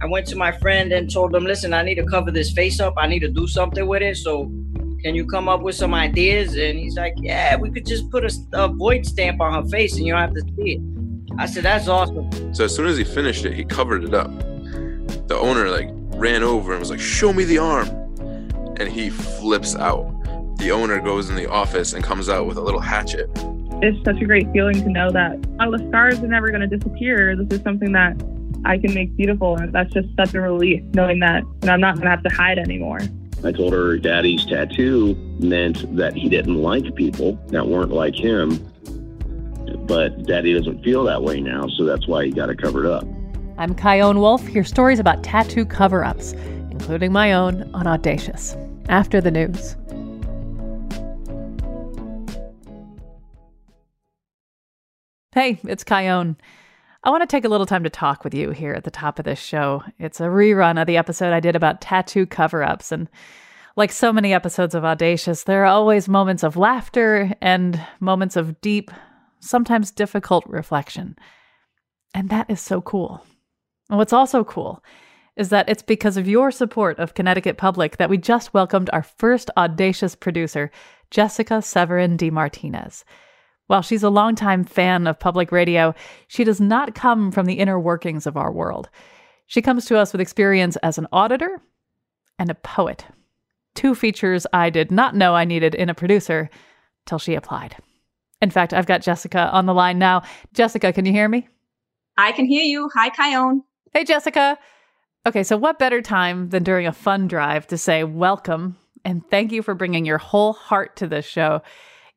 I went to my friend and told him, listen, I need to cover this face up. I need to do something with it. So can you come up with some ideas? And he's like, yeah, we could just put a, a void stamp on her face and you don't have to see it. I said, that's awesome. So as soon as he finished it, he covered it up. The owner like ran over and was like, show me the arm. And he flips out. The owner goes in the office and comes out with a little hatchet. It's such a great feeling to know that all the scars are never going to disappear. This is something that I can make beautiful. And that's just such a relief knowing that I'm not going to have to hide anymore. I told her daddy's tattoo meant that he didn't like people that weren't like him. But daddy doesn't feel that way now, so that's why he got it covered up. I'm Chion Wolf. Hear stories about tattoo cover ups, including my own on Audacious, after the news. Hey, it's Chion. I want to take a little time to talk with you here at the top of this show. It's a rerun of the episode I did about tattoo cover ups. And like so many episodes of Audacious, there are always moments of laughter and moments of deep, sometimes difficult reflection. And that is so cool. And what's also cool is that it's because of your support of Connecticut Public that we just welcomed our first Audacious producer, Jessica Severin de Martinez. While she's a longtime fan of public radio, she does not come from the inner workings of our world. She comes to us with experience as an auditor and a poet. Two features I did not know I needed in a producer till she applied. In fact, I've got Jessica on the line now. Jessica, can you hear me? I can hear you. Hi, Chion. Hey, Jessica. Okay, so what better time than during a fun drive to say welcome and thank you for bringing your whole heart to this show?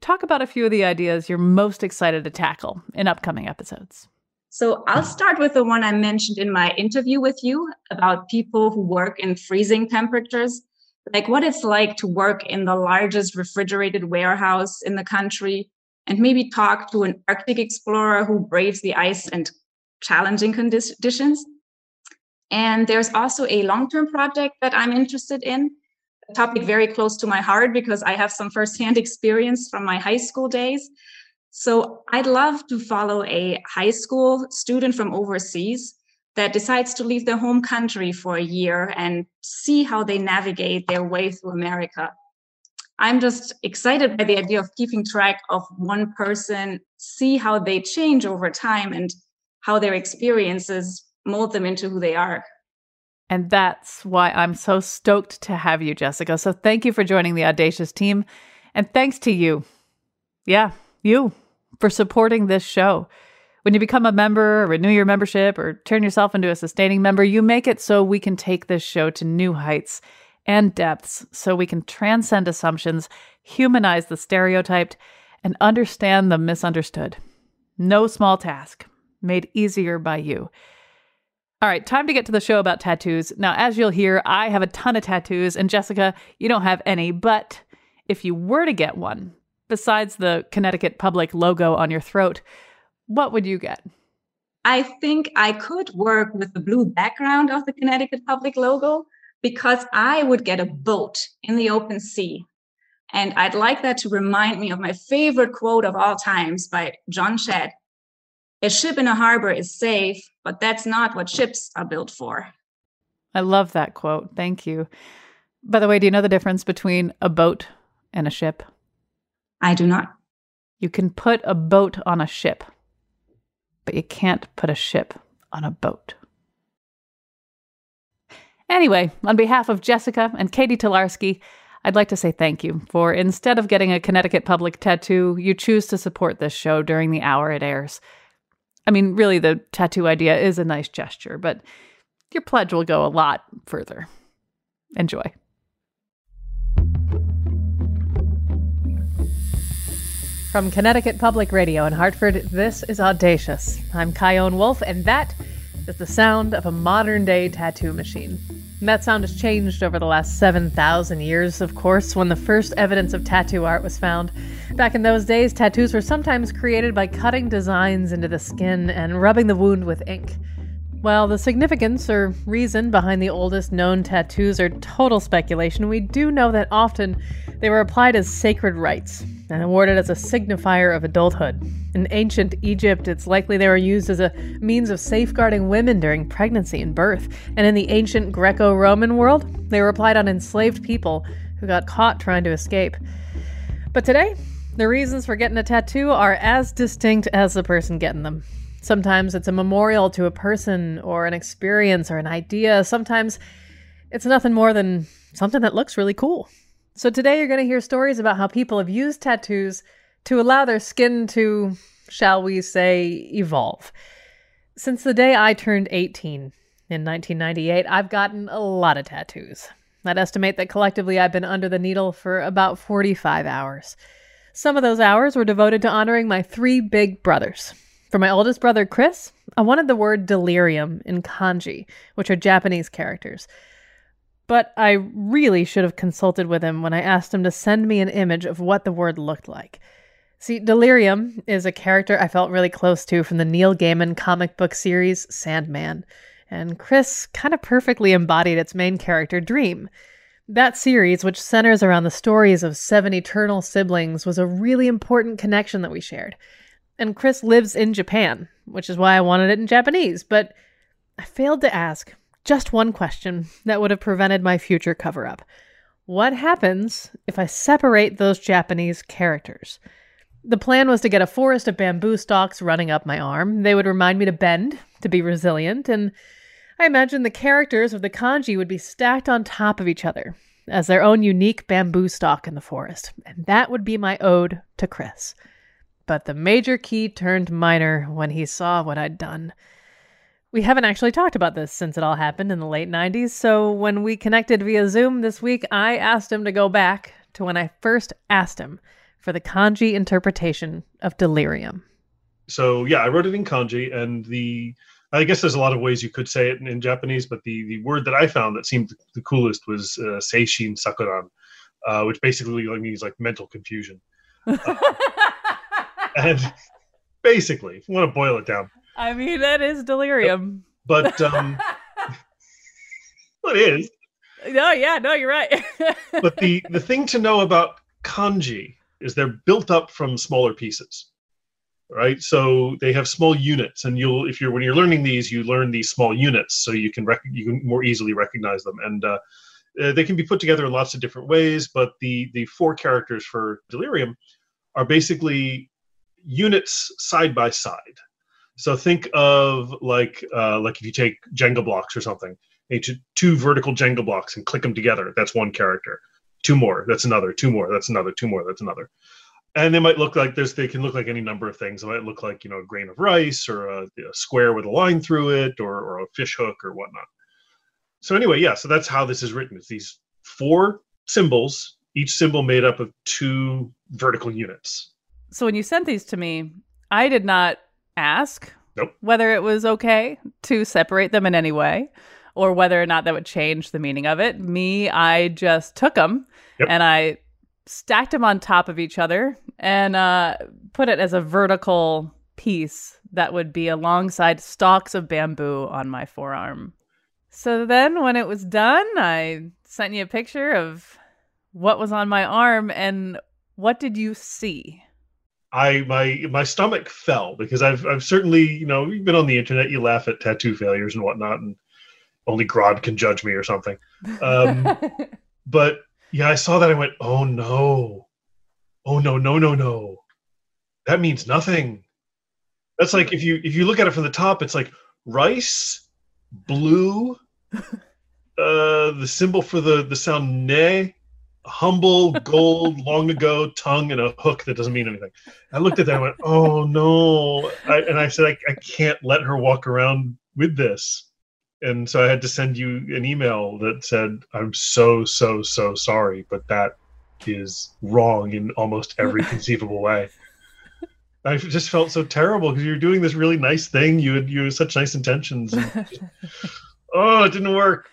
Talk about a few of the ideas you're most excited to tackle in upcoming episodes. So I'll start with the one I mentioned in my interview with you about people who work in freezing temperatures, like what it's like to work in the largest refrigerated warehouse in the country, and maybe talk to an Arctic explorer who braves the ice and challenging conditions. And there's also a long term project that I'm interested in topic very close to my heart because I have some firsthand experience from my high school days. So I'd love to follow a high school student from overseas that decides to leave their home country for a year and see how they navigate their way through America. I'm just excited by the idea of keeping track of one person, see how they change over time and how their experiences mold them into who they are. And that's why I'm so stoked to have you, Jessica. So thank you for joining the Audacious team. And thanks to you. Yeah, you for supporting this show. When you become a member, renew your membership, or turn yourself into a sustaining member, you make it so we can take this show to new heights and depths so we can transcend assumptions, humanize the stereotyped, and understand the misunderstood. No small task, made easier by you. All right, time to get to the show about tattoos. Now, as you'll hear, I have a ton of tattoos, and Jessica, you don't have any. But if you were to get one, besides the Connecticut Public logo on your throat, what would you get? I think I could work with the blue background of the Connecticut Public logo because I would get a boat in the open sea. And I'd like that to remind me of my favorite quote of all times by John Shedd a ship in a harbor is safe, but that's not what ships are built for. I love that quote. Thank you. By the way, do you know the difference between a boat and a ship? I do not. You can put a boat on a ship, but you can't put a ship on a boat. Anyway, on behalf of Jessica and Katie Tolarski, I'd like to say thank you for instead of getting a Connecticut Public tattoo, you choose to support this show during the hour it airs. I mean, really, the tattoo idea is a nice gesture, but your pledge will go a lot further. Enjoy. From Connecticut Public Radio in Hartford, this is Audacious. I'm Chion Wolf, and that is the sound of a modern day tattoo machine. And that sound has changed over the last 7,000 years, of course, when the first evidence of tattoo art was found. Back in those days, tattoos were sometimes created by cutting designs into the skin and rubbing the wound with ink. While the significance or reason behind the oldest known tattoos are total speculation, we do know that often they were applied as sacred rites and awarded as a signifier of adulthood. In ancient Egypt, it's likely they were used as a means of safeguarding women during pregnancy and birth. And in the ancient Greco Roman world, they were applied on enslaved people who got caught trying to escape. But today, the reasons for getting a tattoo are as distinct as the person getting them. Sometimes it's a memorial to a person or an experience or an idea. Sometimes it's nothing more than something that looks really cool. So today you're going to hear stories about how people have used tattoos to allow their skin to, shall we say, evolve. Since the day I turned 18 in 1998, I've gotten a lot of tattoos. I'd estimate that collectively I've been under the needle for about 45 hours. Some of those hours were devoted to honoring my three big brothers. For my oldest brother, Chris, I wanted the word delirium in kanji, which are Japanese characters. But I really should have consulted with him when I asked him to send me an image of what the word looked like. See, Delirium is a character I felt really close to from the Neil Gaiman comic book series Sandman, and Chris kind of perfectly embodied its main character, Dream. That series, which centers around the stories of seven eternal siblings, was a really important connection that we shared. And Chris lives in Japan, which is why I wanted it in Japanese, but I failed to ask just one question that would have prevented my future cover up. What happens if I separate those Japanese characters? The plan was to get a forest of bamboo stalks running up my arm. They would remind me to bend, to be resilient, and I imagined the characters of the kanji would be stacked on top of each other as their own unique bamboo stalk in the forest. And that would be my ode to Chris. But the major key turned minor when he saw what I'd done. We haven't actually talked about this since it all happened in the late 90s, so when we connected via Zoom this week, I asked him to go back to when I first asked him for the kanji interpretation of delirium. So, yeah, I wrote it in kanji, and the I guess there's a lot of ways you could say it in, in Japanese, but the, the word that I found that seemed the coolest was uh, seishin sakuran, uh, which basically means like mental confusion. Uh, and basically, if you want to boil it down, I mean, that is delirium. But um, well, it is. No, yeah, no, you're right. but the the thing to know about kanji is they're built up from smaller pieces, right? So they have small units, and you'll if you're when you're learning these, you learn these small units, so you can rec- you can more easily recognize them, and uh, uh, they can be put together in lots of different ways. But the the four characters for delirium are basically units side by side. So think of like uh, like if you take Jenga blocks or something, two vertical Jenga blocks and click them together. That's one character. Two more. That's another. Two more. That's another. Two more. That's another. And they might look like. They can look like any number of things. It might look like you know a grain of rice or a, a square with a line through it or, or a fish hook or whatnot. So anyway, yeah. So that's how this is written. It's these four symbols, each symbol made up of two vertical units. So when you sent these to me, I did not ask nope. whether it was okay to separate them in any way or whether or not that would change the meaning of it. Me, I just took them yep. and I stacked them on top of each other and uh, put it as a vertical piece that would be alongside stalks of bamboo on my forearm. So then, when it was done, I sent you a picture of what was on my arm and what did you see? I my my stomach fell because I've I've certainly you know you've been on the internet you laugh at tattoo failures and whatnot and only Grodd can judge me or something. Um, but yeah, I saw that I went oh no, oh no no no no, that means nothing. That's like if you if you look at it from the top, it's like rice, blue, uh, the symbol for the the sound ne humble gold long ago tongue and a hook that doesn't mean anything. I looked at that and went, oh no. I, and I said, I, I can't let her walk around with this. And so I had to send you an email that said, I'm so, so, so sorry, but that is wrong in almost every conceivable way. I just felt so terrible because you were doing this really nice thing. You had you had such nice intentions. just- oh, it didn't work.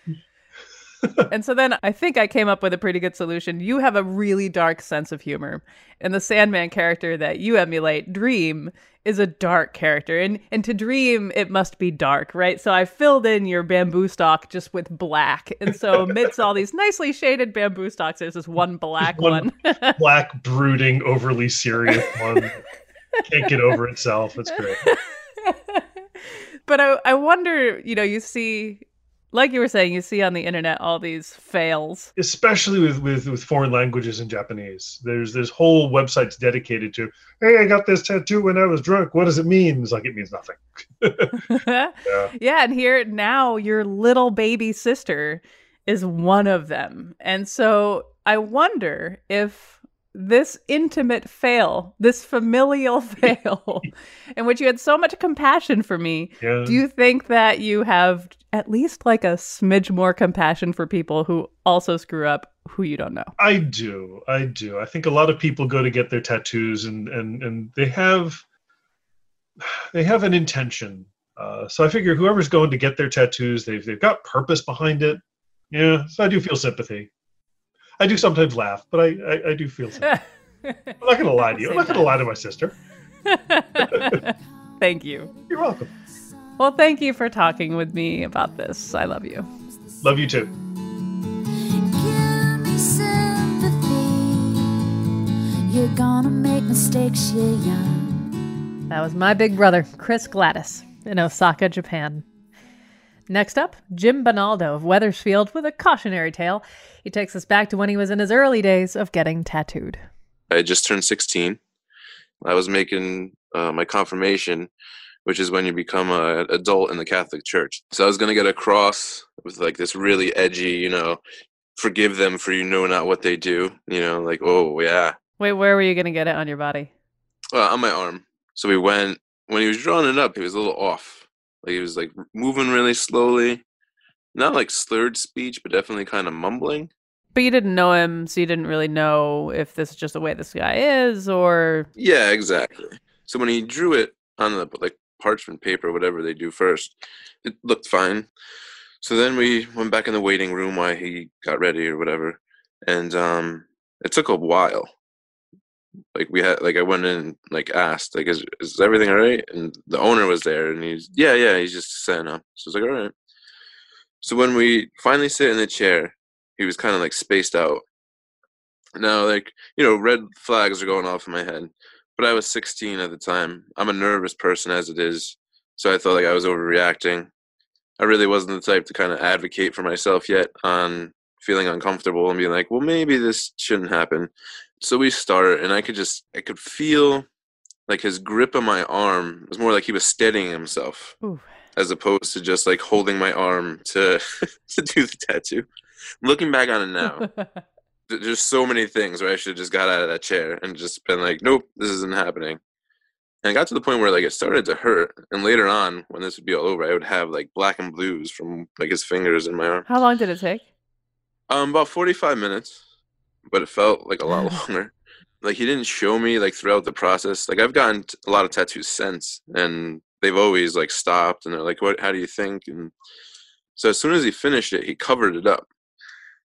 and so then I think I came up with a pretty good solution. You have a really dark sense of humor. And the Sandman character that you emulate, Dream, is a dark character. And and to dream it must be dark, right? So I filled in your bamboo stalk just with black. And so amidst all these nicely shaded bamboo stalks, there's this one black One- one. Black, brooding, overly serious one. Can't get over itself. It's great. but I, I wonder, you know, you see like you were saying, you see on the internet all these fails. especially with, with with foreign languages and Japanese. There's there's whole websites dedicated to, hey, I got this tattoo when I was drunk. What does it mean? It's like it means nothing. yeah. Yeah. and here now your little baby sister is one of them. And so I wonder if this intimate fail, this familial fail, in which you had so much compassion for me, Yeah. do you think that you have at least like a smidge more compassion for people who also screw up who you don't know? I do. I do. I think a lot of people go to get their tattoos and and and they have they have an intention. Uh, so I figure whoever's going to get their tattoos, they've they've got purpose behind it. Yeah. So I do feel sympathy. I do sometimes laugh, but I I, I do feel sympathy. I'm not gonna lie to you. I'm not gonna lie to my sister. Thank you. You're welcome. Well, thank you for talking with me about this. I love you. Love you too. Give me sympathy. You're gonna make mistakes, you're young. That was my big brother, Chris Gladys, in Osaka, Japan. Next up, Jim Bonaldo of Wethersfield with a cautionary tale. He takes us back to when he was in his early days of getting tattooed. I had just turned 16. I was making uh, my confirmation, which is when you become an adult in the Catholic Church. So I was going to get a cross with like this really edgy, you know, forgive them for you know not what they do, you know, like, oh, yeah, Wait, where were you going to get it on your body? uh, on my arm. So we went, when he was drawing it up, he was a little off. Like he was like moving really slowly, not like slurred speech, but definitely kind of mumbling. But you didn't know him, so you didn't really know if this is just the way this guy is or. Yeah, exactly. So when he drew it on the like parchment paper, whatever they do first, it looked fine. So then we went back in the waiting room while he got ready or whatever, and um, it took a while. Like we had, like I went in, like asked, like, is is everything all right? And the owner was there, and he's, yeah, yeah, he's just setting up. So I was like, all right. So when we finally sit in the chair, he was kind of like spaced out. Now, like you know, red flags are going off in my head but I was 16 at the time. I'm a nervous person as it is, so I felt like I was overreacting. I really wasn't the type to kind of advocate for myself yet on feeling uncomfortable and being like, well, maybe this shouldn't happen. So we start, and I could just, I could feel like his grip on my arm it was more like he was steadying himself Ooh. as opposed to just like holding my arm to to do the tattoo. Looking back on it now, there's so many things where I should have just got out of that chair and just been like, nope, this isn't happening. And it got to the point where like it started to hurt, and later on, when this would be all over, I would have like black and blues from like his fingers in my arm. How long did it take? Um, about 45 minutes, but it felt like a lot longer. Like he didn't show me like throughout the process. Like I've gotten a lot of tattoos since, and they've always like stopped and they're like, "What? How do you think?" And so as soon as he finished it, he covered it up.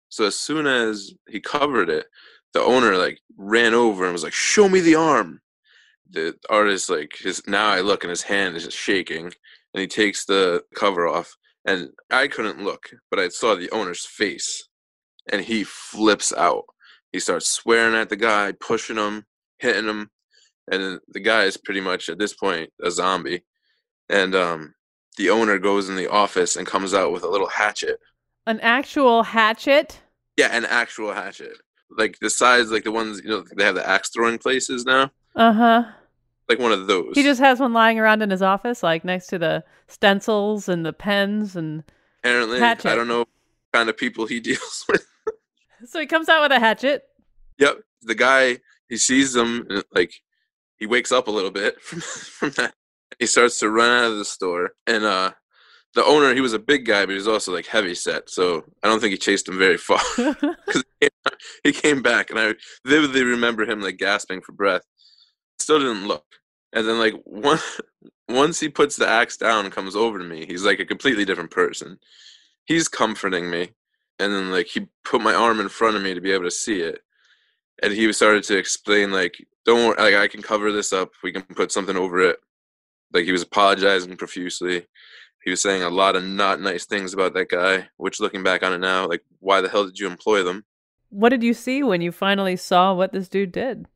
So as soon as he covered it, the owner like ran over and was like, "Show me the arm." The artist like his now I look and his hand is just shaking, and he takes the cover off, and I couldn't look, but I saw the owner's face, and he flips out. He starts swearing at the guy, pushing him, hitting him, and the guy is pretty much at this point a zombie. And um, the owner goes in the office and comes out with a little hatchet. An actual hatchet? Yeah, an actual hatchet, like the size, like the ones you know they have the axe throwing places now, Uh huh. like one of those. He just has one lying around in his office, like next to the stencils and the pens, and apparently hatchet. I don't know what kind of people he deals with. So he comes out with a hatchet. Yep, the guy he sees them and, like he wakes up a little bit from from that. He starts to run out of the store, and uh, the owner he was a big guy, but he was also like heavy set, so I don't think he chased him very far. Because he came back, and I vividly remember him like gasping for breath. Still didn't look. And then like one once he puts the axe down and comes over to me, he's like a completely different person. He's comforting me. And then like he put my arm in front of me to be able to see it. And he started to explain like, don't worry, like I can cover this up. We can put something over it. Like he was apologizing profusely. He was saying a lot of not nice things about that guy, which looking back on it now, like why the hell did you employ them? What did you see when you finally saw what this dude did?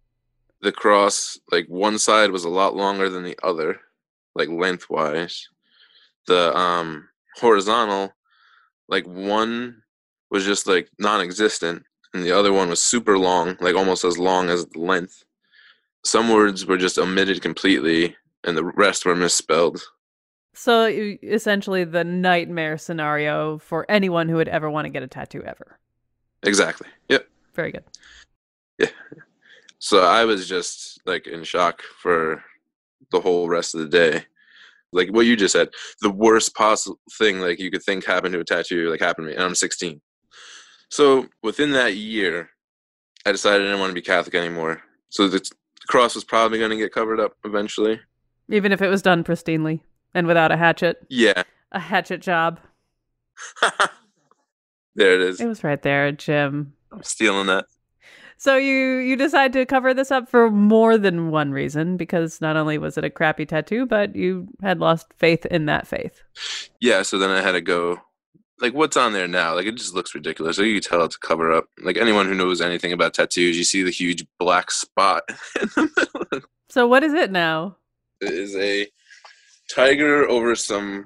The cross, like one side was a lot longer than the other like lengthwise. The um horizontal, like one was just like non-existent, and the other one was super long, like almost as long as the length. Some words were just omitted completely, and the rest were misspelled. So essentially, the nightmare scenario for anyone who would ever want to get a tattoo ever. Exactly. Yep. Very good. Yeah. So I was just like in shock for the whole rest of the day. Like what you just said, the worst possible thing like you could think happened to a tattoo like happened to me, and I'm 16. So within that year, I decided I didn't want to be Catholic anymore. So the, cross was probably going to get covered up eventually, even if it was done pristinely and without a hatchet. Yeah, a hatchet job. there it is. It was right there, Jim. I'm stealing that. So you you decide to cover this up for more than one reason because not only was it a crappy tattoo, but you had lost faith in that faith. Yeah, so then I had to go like what's on there now? Like it just looks ridiculous. So you can tell it's a cover up. Like anyone who knows anything about tattoos, you see the huge black spot in the middle. So what is it now? It is a tiger over some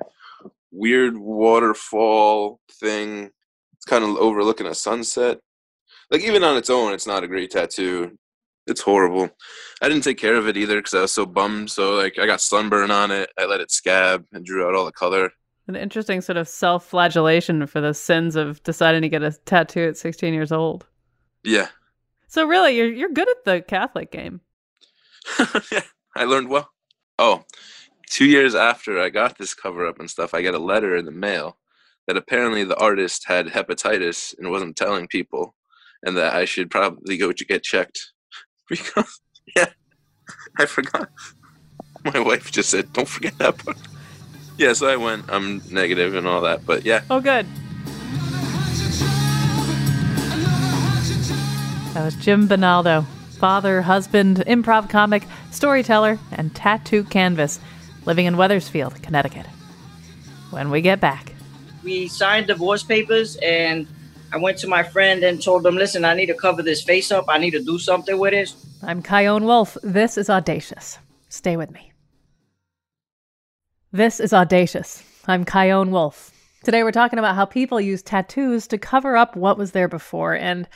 weird waterfall thing. It's kind of overlooking a sunset like even on its own, it's not a great tattoo. It's horrible. I didn't take care of it either because I was so bummed. So like I got sunburn on it. I let it scab and drew out all the color. An interesting sort of self-flagellation for the sins of deciding to get a tattoo at 16 years old. Yeah. So really, you're you're good at the Catholic game. yeah, I learned well. Oh, two years after I got this cover up and stuff, I get a letter in the mail that apparently the artist had hepatitis and wasn't telling people and that I should probably go to get checked because yeah, I forgot. My wife just said, "Don't forget that part." Yeah, so I went. I'm negative and all that, but yeah. Oh, good. That was Jim Bonaldo, father, husband, improv comic, storyteller, and tattoo canvas, living in Wethersfield, Connecticut. When we get back, we signed divorce papers and I went to my friend and told him, listen, I need to cover this face up. I need to do something with it. I'm Chion Wolf. This is Audacious. Stay with me. This is Audacious. I'm Chion Wolf. Today we're talking about how people use tattoos to cover up what was there before. And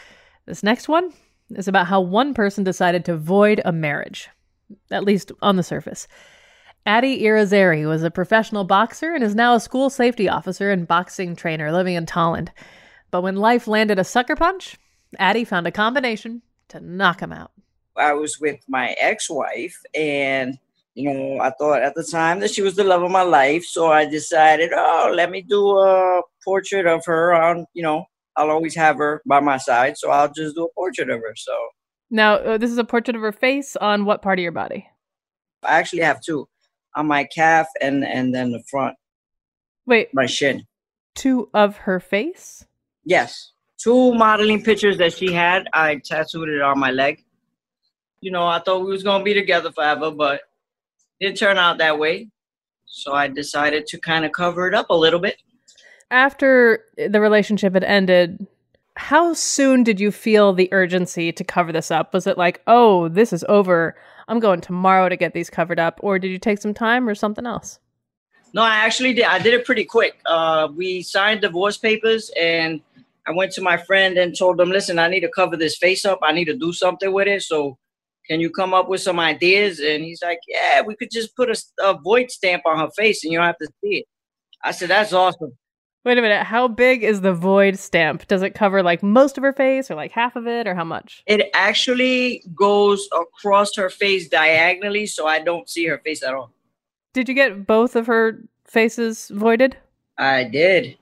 this next one is about how one person decided to void a marriage, at least on the surface. Adi Irizarry was a professional boxer and is now a school safety officer and boxing trainer living in Tolland. But when life landed a sucker punch, Adi found a combination to knock him out. I was with my ex wife, and you know, I thought at the time that she was the love of my life. So I decided, oh, let me do a portrait of her on, you know, I'll always have her by my side. So I'll just do a portrait of her. So now, uh, this is a portrait of her face on what part of your body? I actually have two on my calf and and then the front. Wait, my shin. Two of her face? Yes. Two modeling pictures that she had, I tattooed it on my leg. You know, I thought we was gonna be together forever, but it didn't turn out that way. So I decided to kind of cover it up a little bit. After the relationship had ended, how soon did you feel the urgency to cover this up? Was it like, oh, this is over. I'm going tomorrow to get these covered up, or did you take some time or something else? No, I actually did. I did it pretty quick. Uh, we signed divorce papers, and I went to my friend and told him, listen, I need to cover this face up. I need to do something with it. So can you come up with some ideas? And he's like, yeah, we could just put a, a void stamp on her face and you don't have to see it. I said, that's awesome. Wait a minute. How big is the void stamp? Does it cover like most of her face or like half of it or how much? It actually goes across her face diagonally so I don't see her face at all. Did you get both of her faces voided? I did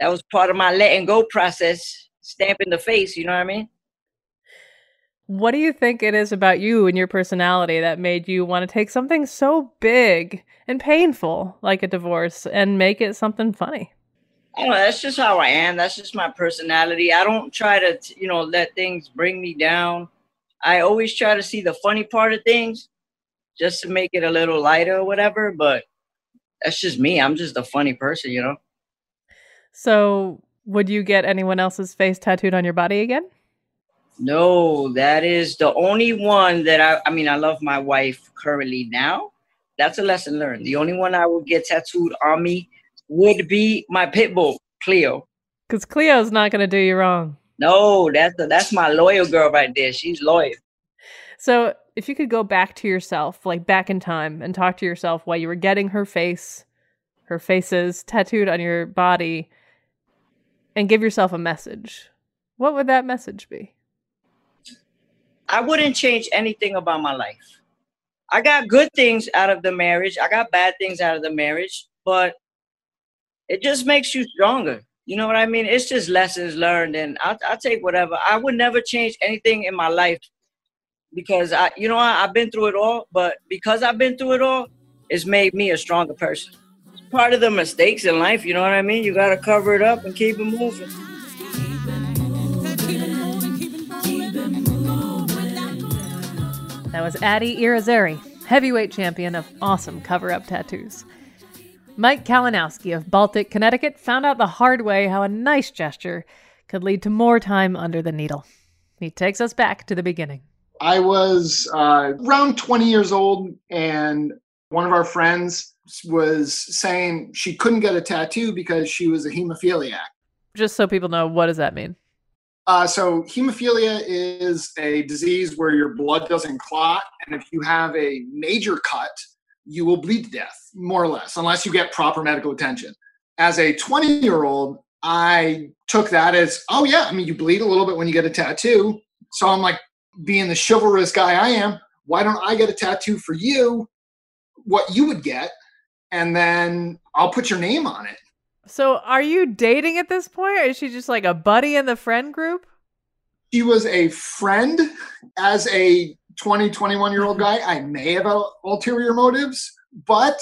that was part of my letting go process, stamping the face. You know what I mean? What do you think it is about you and your personality that made you want to take something so big and painful like a divorce and make it something funny? I don't know, that's just how I am. That's just my personality. I don't try to, you know, let things bring me down. I always try to see the funny part of things just to make it a little lighter or whatever. But that's just me. I'm just a funny person, you know? So, would you get anyone else's face tattooed on your body again? No, that is the only one that I, I mean, I love my wife currently now. That's a lesson learned. The only one I would get tattooed on me would be my pit bull, Cleo. Because Cleo's not going to do you wrong. No, that's the, that's my loyal girl right there. She's loyal. So, if you could go back to yourself, like back in time, and talk to yourself while you were getting her face, her faces tattooed on your body, and give yourself a message, what would that message be? I wouldn't change anything about my life. I got good things out of the marriage. I got bad things out of the marriage, but it just makes you stronger. You know what I mean? It's just lessons learned, and I'll, I'll take whatever. I would never change anything in my life because I, you know, I, I've been through it all. But because I've been through it all, it's made me a stronger person. It's part of the mistakes in life. You know what I mean? You got to cover it up and keep it moving. That was Addy Irizarry, heavyweight champion of awesome cover up tattoos. Mike Kalinowski of Baltic, Connecticut found out the hard way how a nice gesture could lead to more time under the needle. He takes us back to the beginning. I was uh, around 20 years old, and one of our friends was saying she couldn't get a tattoo because she was a hemophiliac. Just so people know, what does that mean? Uh, so hemophilia is a disease where your blood doesn't clot, and if you have a major cut, you will bleed to death, more or less, unless you get proper medical attention. As a 20 year old, I took that as, oh yeah, I mean, you bleed a little bit when you get a tattoo. So I'm like, being the chivalrous guy I am, why don't I get a tattoo for you, what you would get, and then I'll put your name on it. So, are you dating at this point? Or is she just like a buddy in the friend group? She was a friend. As a 20, 21 year old guy, I may have ulterior motives, but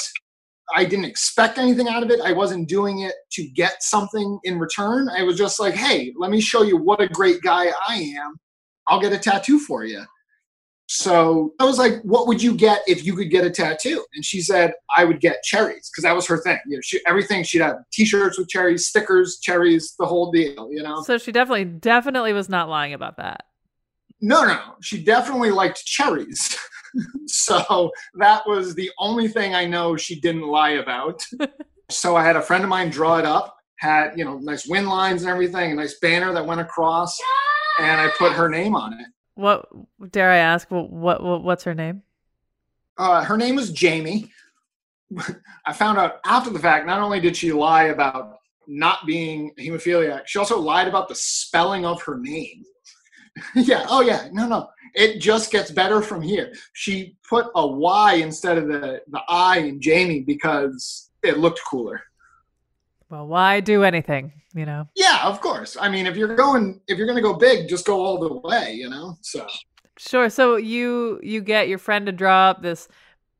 I didn't expect anything out of it. I wasn't doing it to get something in return. I was just like, hey, let me show you what a great guy I am. I'll get a tattoo for you. So I was like, what would you get if you could get a tattoo? And she said, I would get cherries because that was her thing. You know, she, everything she'd have t-shirts with cherries, stickers, cherries, the whole deal, you know? So she definitely, definitely was not lying about that. No, no, she definitely liked cherries. so that was the only thing I know she didn't lie about. so I had a friend of mine draw it up, had, you know, nice wind lines and everything, a nice banner that went across, and I put her name on it. What dare I ask? What, what what's her name? Uh, her name was Jamie. I found out after the fact. Not only did she lie about not being hemophiliac, she also lied about the spelling of her name. yeah. Oh, yeah. No, no. It just gets better from here. She put a Y instead of the the I in Jamie because it looked cooler. Well, why do anything? You know. Yeah, of course. I mean, if you're going, if you're going to go big, just go all the way. You know. So. Sure. So you you get your friend to draw up this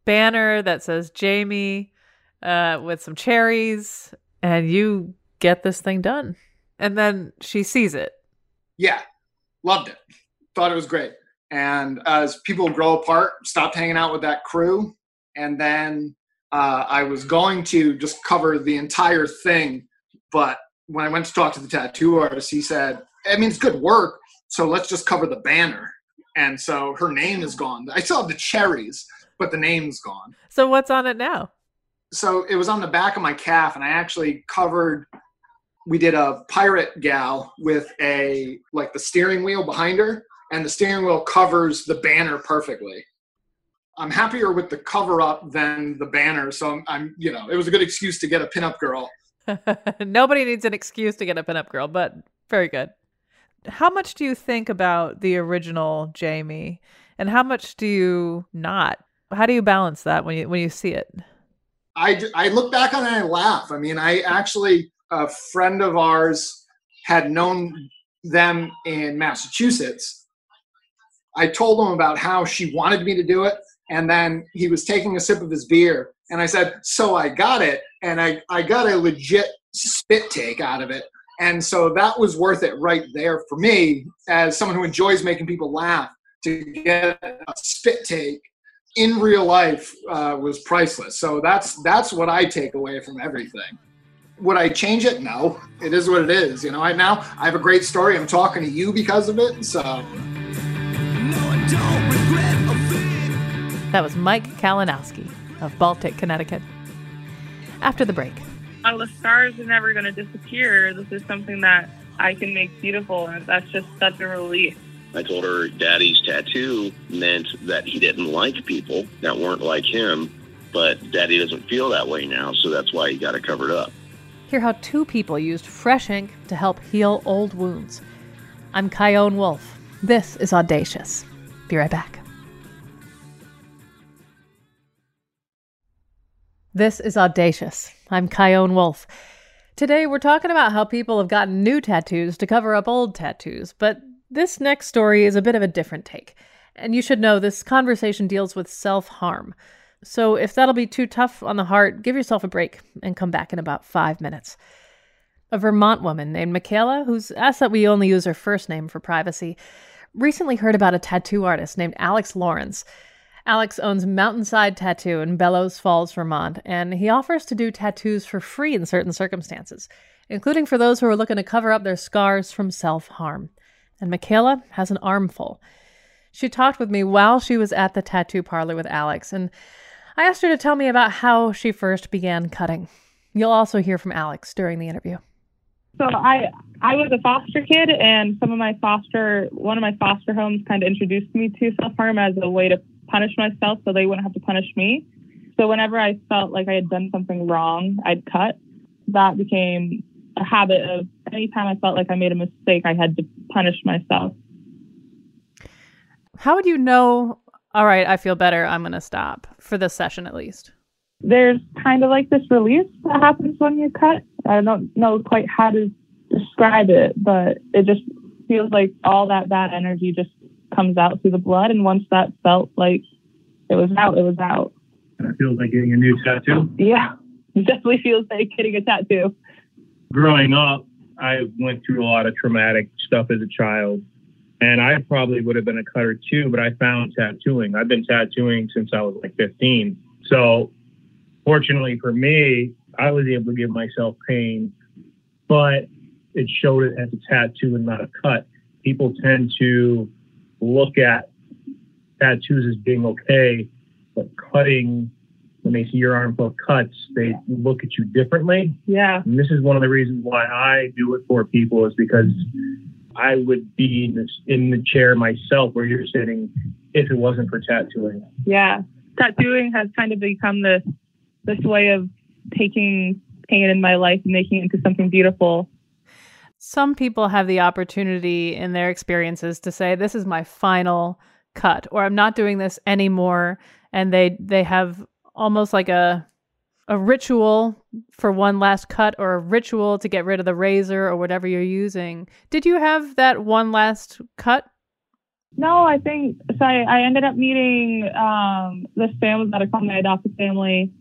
banner that says Jamie uh, with some cherries, and you get this thing done. And then she sees it. Yeah, loved it. Thought it was great. And as people grow apart, stopped hanging out with that crew, and then uh, I was going to just cover the entire thing, but when I went to talk to the tattoo artist, he said, I mean, it's good work, so let's just cover the banner. And so her name is gone. I still have the cherries, but the name's gone. So what's on it now? So it was on the back of my calf, and I actually covered. We did a pirate gal with a like the steering wheel behind her, and the steering wheel covers the banner perfectly. I'm happier with the cover up than the banner, so I'm, I'm you know, it was a good excuse to get a pinup girl Nobody needs an excuse to get a pinup girl, but very good. How much do you think about the original Jamie, and how much do you not? How do you balance that when you when you see it? I I look back on it and I laugh. I mean, I actually a friend of ours had known them in Massachusetts, I told him about how she wanted me to do it. And then he was taking a sip of his beer. And I said, So I got it. And I, I got a legit spit take out of it. And so that was worth it right there for me as someone who enjoys making people laugh to get a spit take in real life uh, was priceless. So that's that's what I take away from everything. Would I change it? No. It is what it is. You know, I now I have a great story. I'm talking to you because of it. So That was Mike Kalinowski of Baltic, Connecticut. After the break, While the scars are never going to disappear, this is something that I can make beautiful, and that's just such a relief. I told her daddy's tattoo meant that he didn't like people that weren't like him, but daddy doesn't feel that way now, so that's why he got it covered up. hear how two people used fresh ink to help heal old wounds. I'm Chion Wolf. This is Audacious. Be right back. This is Audacious. I'm Chion Wolf. Today we're talking about how people have gotten new tattoos to cover up old tattoos, but this next story is a bit of a different take. And you should know this conversation deals with self harm. So if that'll be too tough on the heart, give yourself a break and come back in about five minutes. A Vermont woman named Michaela, who's asked that we only use her first name for privacy, recently heard about a tattoo artist named Alex Lawrence. Alex owns Mountainside Tattoo in Bellows Falls, Vermont, and he offers to do tattoos for free in certain circumstances, including for those who are looking to cover up their scars from self harm. And Michaela has an armful. She talked with me while she was at the tattoo parlor with Alex, and I asked her to tell me about how she first began cutting. You'll also hear from Alex during the interview. So I I was a foster kid, and some of my foster one of my foster homes kind of introduced me to self harm as a way to punish myself, so they wouldn't have to punish me. So whenever I felt like I had done something wrong, I'd cut. That became a habit of anytime I felt like I made a mistake, I had to punish myself. How would you know, all right, I feel better, I'm going to stop for this session at least? There's kind of like this release that happens when you cut. I don't know quite how to describe it, but it just feels like all that bad energy just comes out through the blood. And once that felt like it was out, it was out. And it feels like getting a new tattoo. Yeah, it definitely feels like getting a tattoo. Growing up, I went through a lot of traumatic stuff as a child. And I probably would have been a cutter too, but I found tattooing. I've been tattooing since I was like 15. So, fortunately for me, I was able to give myself pain, but it showed it as a tattoo and not a cut. People tend to look at tattoos as being okay, but cutting, when they see your arm full of cuts, they look at you differently. Yeah. And this is one of the reasons why I do it for people is because I would be in, this, in the chair myself where you're sitting if it wasn't for tattooing. Yeah. Tattooing has kind of become this this way of taking pain in my life and making it into something beautiful. Some people have the opportunity in their experiences to say, This is my final cut, or I'm not doing this anymore. And they they have almost like a a ritual for one last cut or a ritual to get rid of the razor or whatever you're using. Did you have that one last cut? No, I think so. I, I ended up meeting um, this family that I call my adopted family,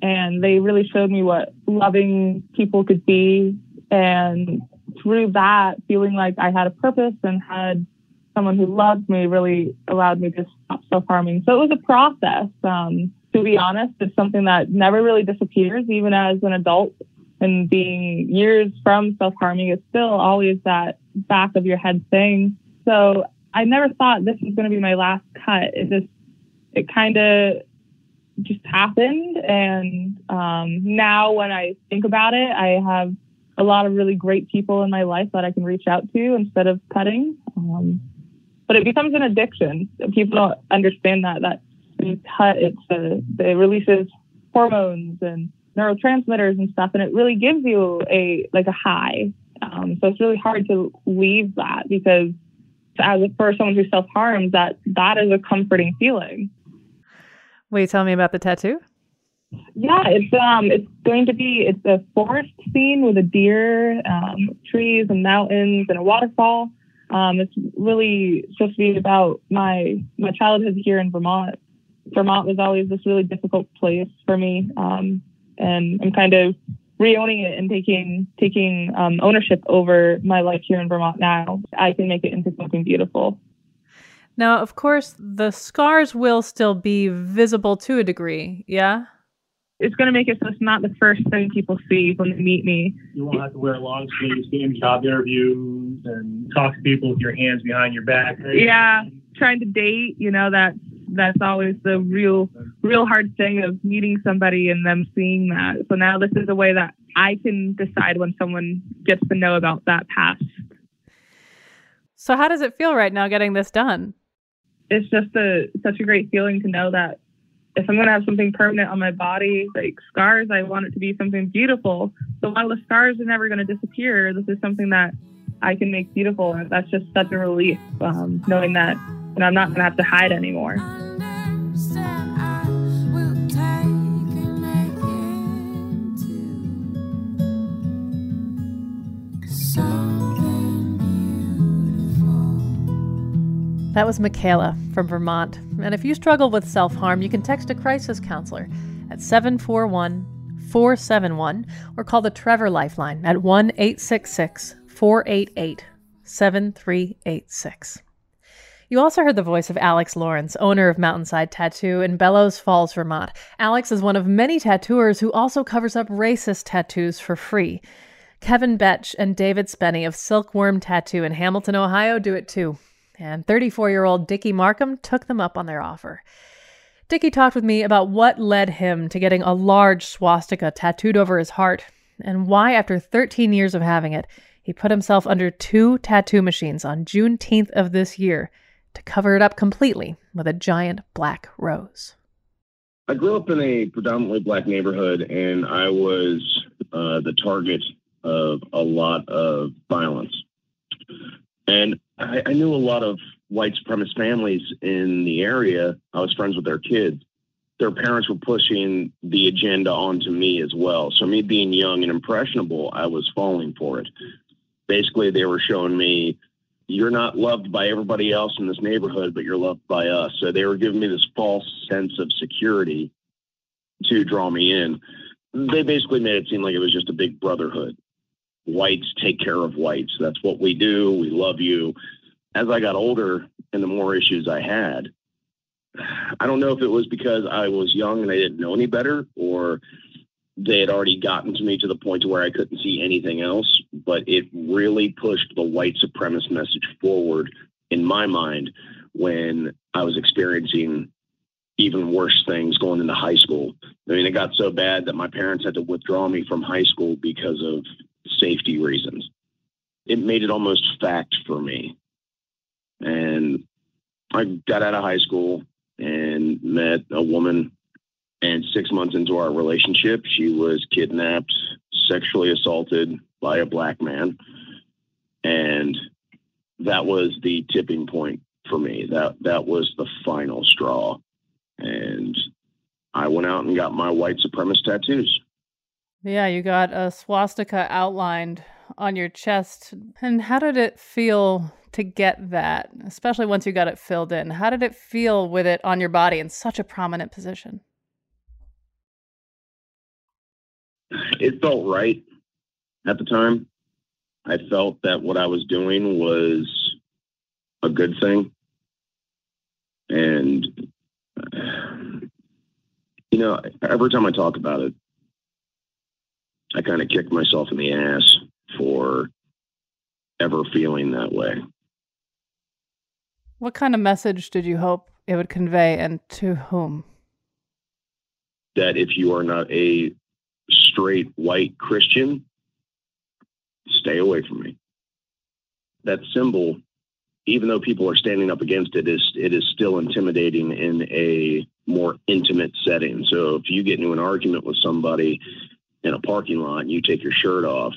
and they really showed me what loving people could be. And through that, feeling like I had a purpose and had someone who loved me really allowed me to stop self harming. So it was a process. Um, to be honest, it's something that never really disappears, even as an adult. And being years from self harming, it's still always that back of your head thing. So I never thought this was going to be my last cut. It just, it kind of just happened. And um, now when I think about it, I have a lot of really great people in my life that I can reach out to instead of cutting. Um, but it becomes an addiction. People don't understand that, that you cut, it's a, it releases hormones and neurotransmitters and stuff, and it really gives you a like a high. Um, so it's really hard to leave that because as a, for someone who self harms, that that is a comforting feeling. Will you tell me about the tattoo? Yeah, it's um, it's going to be it's a forest scene with a deer, um, trees and mountains and a waterfall. Um, it's really supposed to be about my my childhood here in Vermont. Vermont was always this really difficult place for me, um, and I'm kind of re-owning it and taking taking um, ownership over my life here in Vermont now. I can make it into something beautiful. Now, of course, the scars will still be visible to a degree. Yeah it's going to make it so it's not the first thing people see when they meet me. You won't have to wear long sleeves in job interviews and talk to people with your hands behind your back. Right? Yeah, trying to date, you know, that that's always the real real hard thing of meeting somebody and them seeing that. So now this is a way that I can decide when someone gets to know about that past. So how does it feel right now getting this done? It's just a such a great feeling to know that if I'm going to have something permanent on my body, like scars, I want it to be something beautiful. So while the scars are never going to disappear, this is something that I can make beautiful. And that's just such a relief, um, knowing that know, I'm not going to have to hide anymore. That was Michaela from Vermont. And if you struggle with self harm, you can text a crisis counselor at 741 471 or call the Trevor Lifeline at 1 866 488 7386. You also heard the voice of Alex Lawrence, owner of Mountainside Tattoo in Bellows Falls, Vermont. Alex is one of many tattooers who also covers up racist tattoos for free. Kevin Betch and David Spenny of Silkworm Tattoo in Hamilton, Ohio do it too and 34 year old Dickie Marcum took them up on their offer. Dickie talked with me about what led him to getting a large swastika tattooed over his heart, and why, after 13 years of having it, he put himself under two tattoo machines on Juneteenth of this year to cover it up completely with a giant black rose. I grew up in a predominantly black neighborhood, and I was uh, the target of a lot of violence. And I, I knew a lot of white supremacist families in the area. I was friends with their kids. Their parents were pushing the agenda onto me as well. So, me being young and impressionable, I was falling for it. Basically, they were showing me, you're not loved by everybody else in this neighborhood, but you're loved by us. So, they were giving me this false sense of security to draw me in. They basically made it seem like it was just a big brotherhood whites take care of whites. That's what we do. We love you. As I got older and the more issues I had, I don't know if it was because I was young and I didn't know any better or they had already gotten to me to the point to where I couldn't see anything else, but it really pushed the white supremacist message forward in my mind when I was experiencing even worse things going into high school. I mean, it got so bad that my parents had to withdraw me from high school because of safety reasons. It made it almost fact for me. And I got out of high school and met a woman. And six months into our relationship, she was kidnapped, sexually assaulted by a black man. And that was the tipping point for me. That that was the final straw. And I went out and got my white supremacist tattoos. Yeah, you got a swastika outlined on your chest. And how did it feel to get that, especially once you got it filled in? How did it feel with it on your body in such a prominent position? It felt right at the time. I felt that what I was doing was a good thing. And, you know, every time I talk about it, I kind of kicked myself in the ass for ever feeling that way. What kind of message did you hope it would convey and to whom? That if you are not a straight white Christian, stay away from me. That symbol, even though people are standing up against it, is it is still intimidating in a more intimate setting. So if you get into an argument with somebody in a parking lot and you take your shirt off,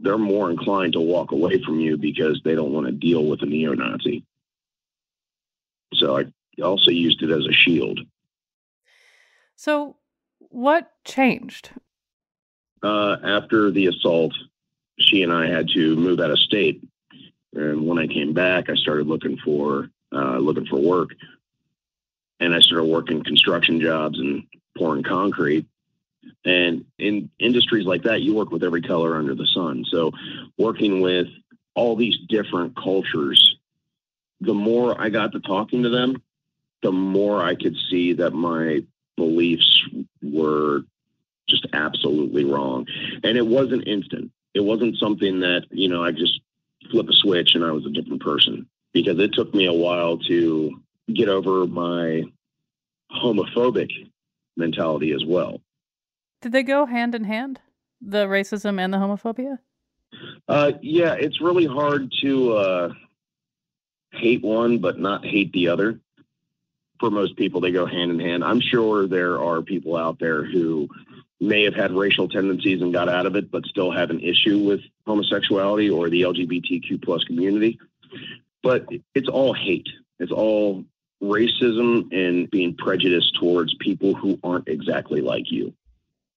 they're more inclined to walk away from you because they don't want to deal with a neo Nazi. So I also used it as a shield. So, what changed? Uh, after the assault, she and I had to move out of state. And when I came back, I started looking for uh, looking for work, and I started working construction jobs and pouring concrete. And in industries like that, you work with every color under the sun. So, working with all these different cultures, the more I got to talking to them, the more I could see that my beliefs were just absolutely wrong. And it wasn't instant. It wasn't something that, you know, I just flip a switch and I was a different person because it took me a while to get over my homophobic mentality as well. Did they go hand in hand, the racism and the homophobia? Uh, yeah, it's really hard to uh, hate one but not hate the other. For most people, they go hand in hand. I'm sure there are people out there who may have had racial tendencies and got out of it, but still have an issue with homosexuality or the LGBTQ plus community. But it's all hate. It's all racism and being prejudiced towards people who aren't exactly like you.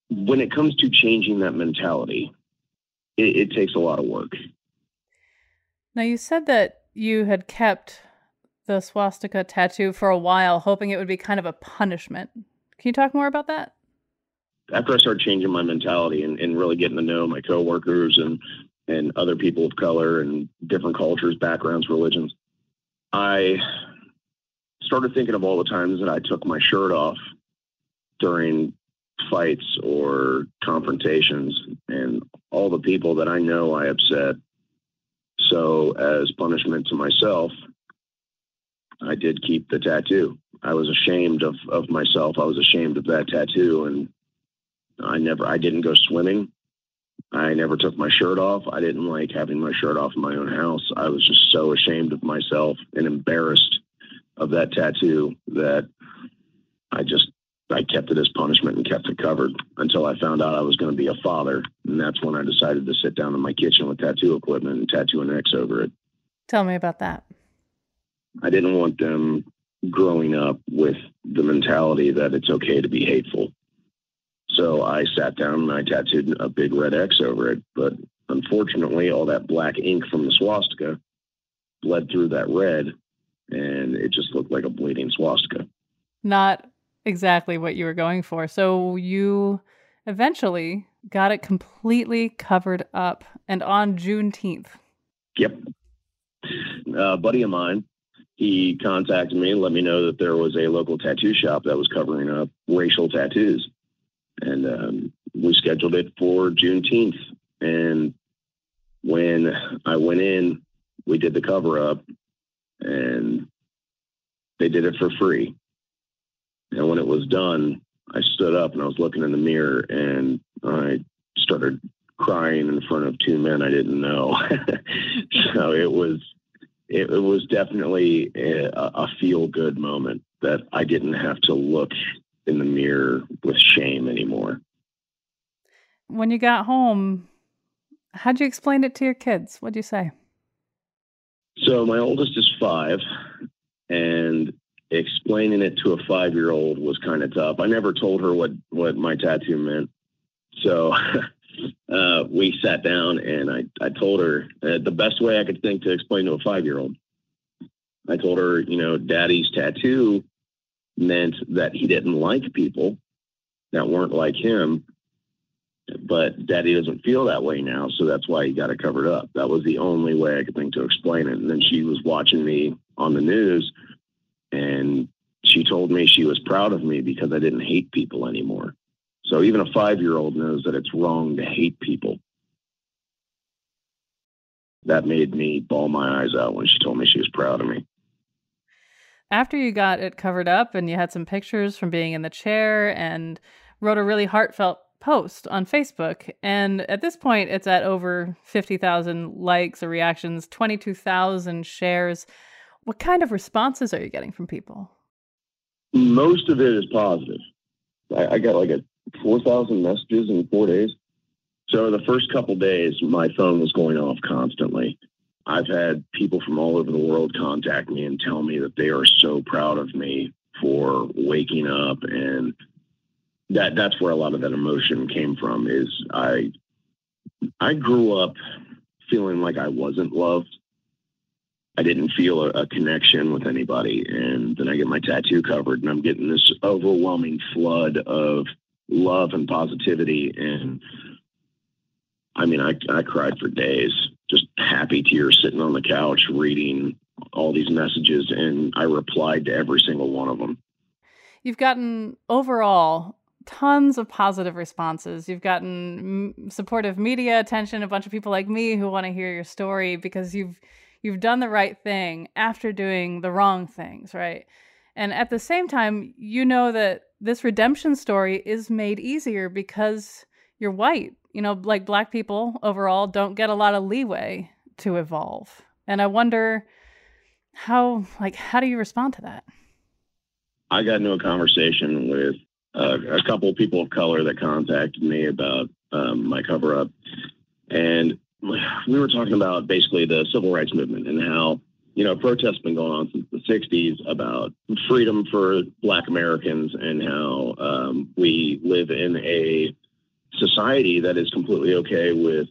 When it comes to changing that mentality, it, it takes a lot of work. Now, you said that you had kept the swastika tattoo for a while, hoping it would be kind of a punishment. Can you talk more about that? After I started changing my mentality and, and really getting to know my coworkers and and other people of color and different cultures, backgrounds, religions, I started thinking of all the times that I took my shirt off during fights or confrontations and all the people that I know I upset. So, as punishment to myself, I did keep the tattoo. I was ashamed of, of myself. I was ashamed of that tattoo. And I never, I didn't go swimming. I never took my shirt off. I didn't like having my shirt off in my own house. I was just so ashamed of myself and embarrassed of that tattoo that I just I kept it as punishment and kept it covered until I found out I was going to be a father, and that's when I decided to sit down in my kitchen with tattoo equipment and tattoo an X over it. Tell me about that. I didn't want them growing up with the mentality that it's okay to be hateful. So I sat down and I tattooed a big red X over it. But unfortunately, all that black ink from the swastika bled through that red and it just looked like a bleeding swastika. Not exactly what you were going for. So you eventually got it completely covered up and on Juneteenth. Yep. A buddy of mine, he contacted me and let me know that there was a local tattoo shop that was covering up racial tattoos. And um, we scheduled it for Juneteenth. And when I went in, we did the cover up and they did it for free. And when it was done, I stood up and I was looking in the mirror and I started crying in front of two men I didn't know. so it was it, it was definitely a, a feel good moment that I didn't have to look in the mirror with shame anymore. When you got home, how'd you explain it to your kids? What'd you say? So my oldest is five, and explaining it to a five year old was kind of tough. I never told her what what my tattoo meant, so uh, we sat down and I I told her uh, the best way I could think to explain to a five year old. I told her, you know, Daddy's tattoo meant that he didn't like people that weren't like him, but daddy doesn't feel that way now so that's why he got it covered up that was the only way i could think to explain it and then she was watching me on the news and she told me she was proud of me because i didn't hate people anymore so even a five year old knows that it's wrong to hate people that made me ball my eyes out when she told me she was proud of me after you got it covered up and you had some pictures from being in the chair and wrote a really heartfelt post on Facebook. And at this point, it's at over 50,000 likes or reactions, 22,000 shares. What kind of responses are you getting from people? Most of it is positive. I, I got like a 4,000 messages in four days. So the first couple days, my phone was going off constantly. I've had people from all over the world contact me and tell me that they are so proud of me for waking up and that that's where a lot of that emotion came from is I I grew up feeling like I wasn't loved I didn't feel a, a, connection with anybody. And then I get my tattoo covered, and I'm getting this overwhelming flood of love and positivity. And I mean, I, I cried for days, just happy tears sitting on the couch reading all these messages. And I replied to every single one of them. You've gotten overall tons of positive responses. You've gotten m- supportive media attention, a bunch of people like me who want to hear your story because you've you've done the right thing after doing the wrong things, right? And at the same time, you know that this redemption story is made easier because you're white. You know, like black people overall don't get a lot of leeway to evolve. And I wonder how like how do you respond to that? I got into a conversation with uh, a couple people of color that contacted me about um, my cover up, and we were talking about basically the civil rights movement and how you know protests been going on since the 60s about freedom for black americans and how um, we live in a society that is completely okay with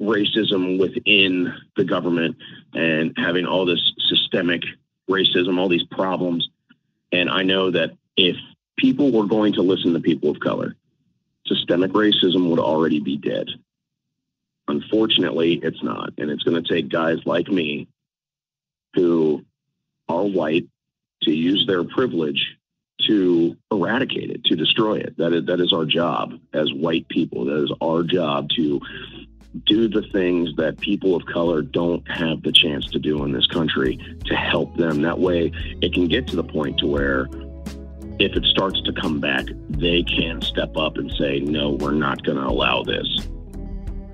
racism within the government and having all this systemic racism all these problems and i know that if people were going to listen to people of color, systemic racism would already be dead. Unfortunately, it's not. And it's going to take guys like me who are white to use their privilege to eradicate it, to destroy it. That is, that is our job as white people. That is our job to do the things that people of color don't have the chance to do in this country to help them. That way, it can get to the point to where if it starts to come back, they can step up and say, no, we're not going to allow this.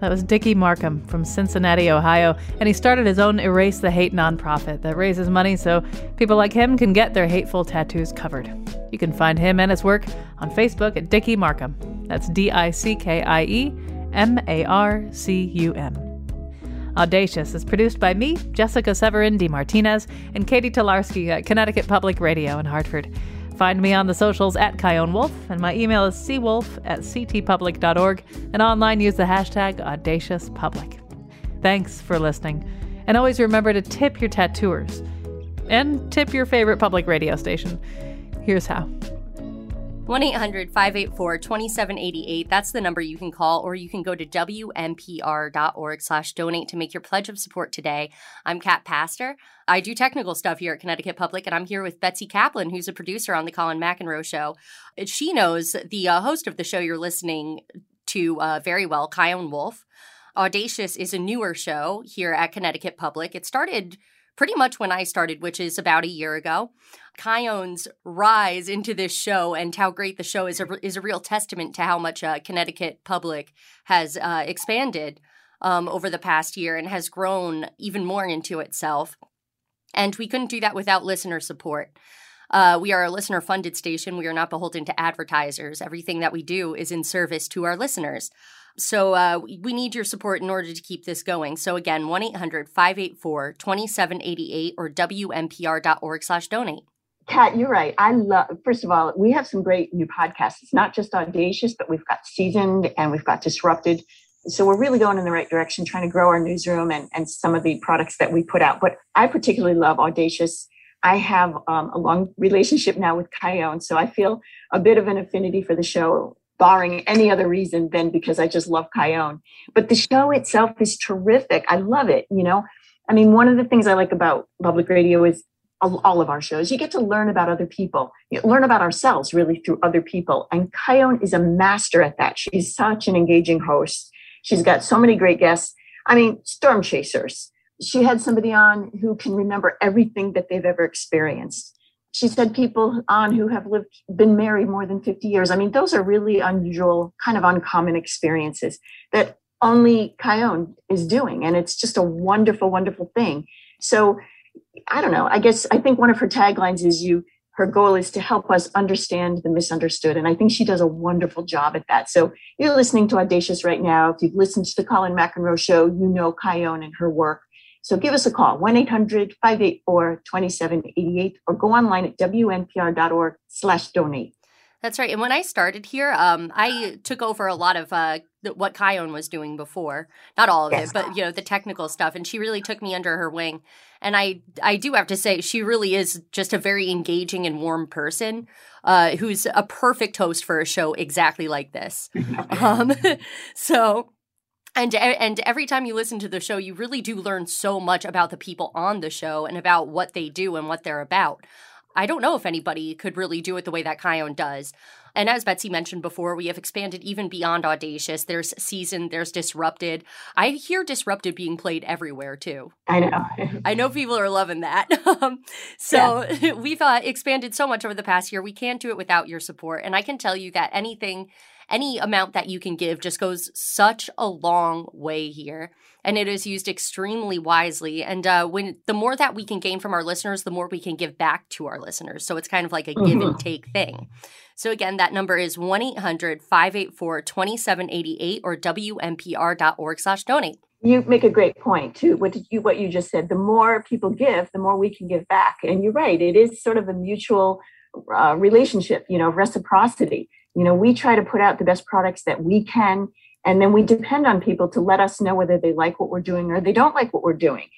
That was Dickie Marcum from Cincinnati, Ohio, and he started his own Erase the Hate nonprofit that raises money so people like him can get their hateful tattoos covered. You can find him and his work on Facebook at Dickie Marcum. That's D I C K I E M A R C U M. Audacious is produced by me, Jessica Severin DeMartinez, and Katie Tolarski at Connecticut Public Radio in Hartford. Find me on the socials at Chion Wolf, and my email is cwolf at ctpublic.org, and online use the hashtag AudaciousPublic. Thanks for listening, and always remember to tip your tattooers and tip your favorite public radio station. Here's how. 1 800 584 2788. That's the number you can call, or you can go to WNPR.org slash donate to make your pledge of support today. I'm Kat Pastor. I do technical stuff here at Connecticut Public, and I'm here with Betsy Kaplan, who's a producer on The Colin McEnroe Show. She knows the uh, host of the show you're listening to uh, very well, Chion Wolf. Audacious is a newer show here at Connecticut Public. It started pretty much when I started, which is about a year ago. Chion's rise into this show and how great the show is a, is a real testament to how much uh, Connecticut Public has uh, expanded um, over the past year and has grown even more into itself. And we couldn't do that without listener support. Uh, we are a listener funded station. We are not beholden to advertisers. Everything that we do is in service to our listeners. So uh, we need your support in order to keep this going. So again, 1-800-584-2788 or WNPR.org slash donate. Kat, you're right. I love, first of all, we have some great new podcasts. It's not just Audacious, but we've got Seasoned and we've got Disrupted. So we're really going in the right direction, trying to grow our newsroom and, and some of the products that we put out. But I particularly love Audacious. I have um, a long relationship now with Chion, so I feel a bit of an affinity for the show barring any other reason than because I just love Chion. But the show itself is terrific. I love it. You know, I mean, one of the things I like about public radio is all of our shows. You get to learn about other people, you learn about ourselves really through other people. And Chion is a master at that. She's such an engaging host. She's got so many great guests. I mean, storm chasers. She had somebody on who can remember everything that they've ever experienced she said people on who have lived been married more than 50 years. I mean those are really unusual kind of uncommon experiences that only Chion is doing and it's just a wonderful wonderful thing. So i don't know. I guess i think one of her taglines is you her goal is to help us understand the misunderstood and i think she does a wonderful job at that. So you're listening to audacious right now. If you've listened to the colin mcenroe show you know Chion and her work so give us a call, 1-800-584-2788, or go online at wnpr.org slash donate. That's right. And when I started here, um, I took over a lot of uh, what Chion was doing before. Not all of Yes. it, but you know the technical stuff. And she really took me under her wing. And I I do have to say she really is just a very engaging and warm person, uh, who's a perfect host for a show exactly like this. um, so. And and every time you listen to the show, you really do learn so much about the people on the show and about what they do and what they're about. I don't know if anybody could really do it the way that Chion does. And as Betsy mentioned before, we have expanded even beyond Audacious. There's Season, there's Disrupted. I hear Disrupted being played everywhere too. I know. I know people are loving that. So we've uh, expanded so much over the past year. We can't do it without your support. And I can tell you that anything, any amount that you can give just goes such a long way here. And it is used extremely wisely. And uh, when the more that we can gain from our listeners, the more we can give back to our listeners. So it's kind of like a give and Mhm. take thing. So again, that number is 1-800-584-2788 or WNPR.org slash donate. You make a great point too. What did you what you just said? The more people give, the more we can give back. And you're right. It is sort of a mutual uh, relationship. You know, reciprocity. You know, we try to put out the best products that we can, and then we depend on people to let us know whether they like what we're doing or they don't like what we're doing.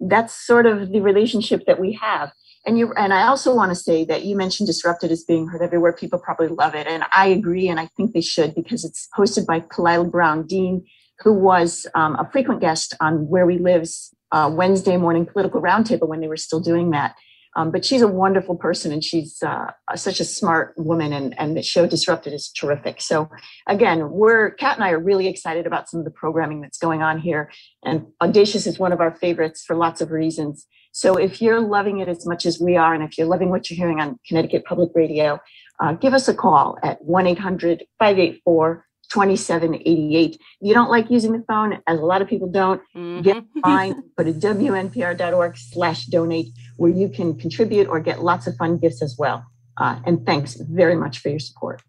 That's sort of the relationship that we have. And you and I also want to say that you mentioned disrupted as being heard everywhere. People probably love it, and I agree, and I think they should because it's hosted by Khalilah Brown-Dean, who was um, a frequent guest on Where We Live's uh, Wednesday morning political roundtable when they were still doing that. Um, but she's a wonderful person, and she's uh, such a smart woman, and and the show Disrupted is terrific. So again, we're Kat and I are really excited about some of the programming that's going on here, and Audacious is one of our favorites for lots of reasons. So if you're loving it as much as we are, and if you're loving what you're hearing on Connecticut Public Radio, uh, give us a call at 1 800 584 2788. If you don't like using the phone, as a lot of people don't, get online, go to wnpr.org slash donate, where you can contribute or get lots of fun gifts as well. Uh, and thanks very much for your support.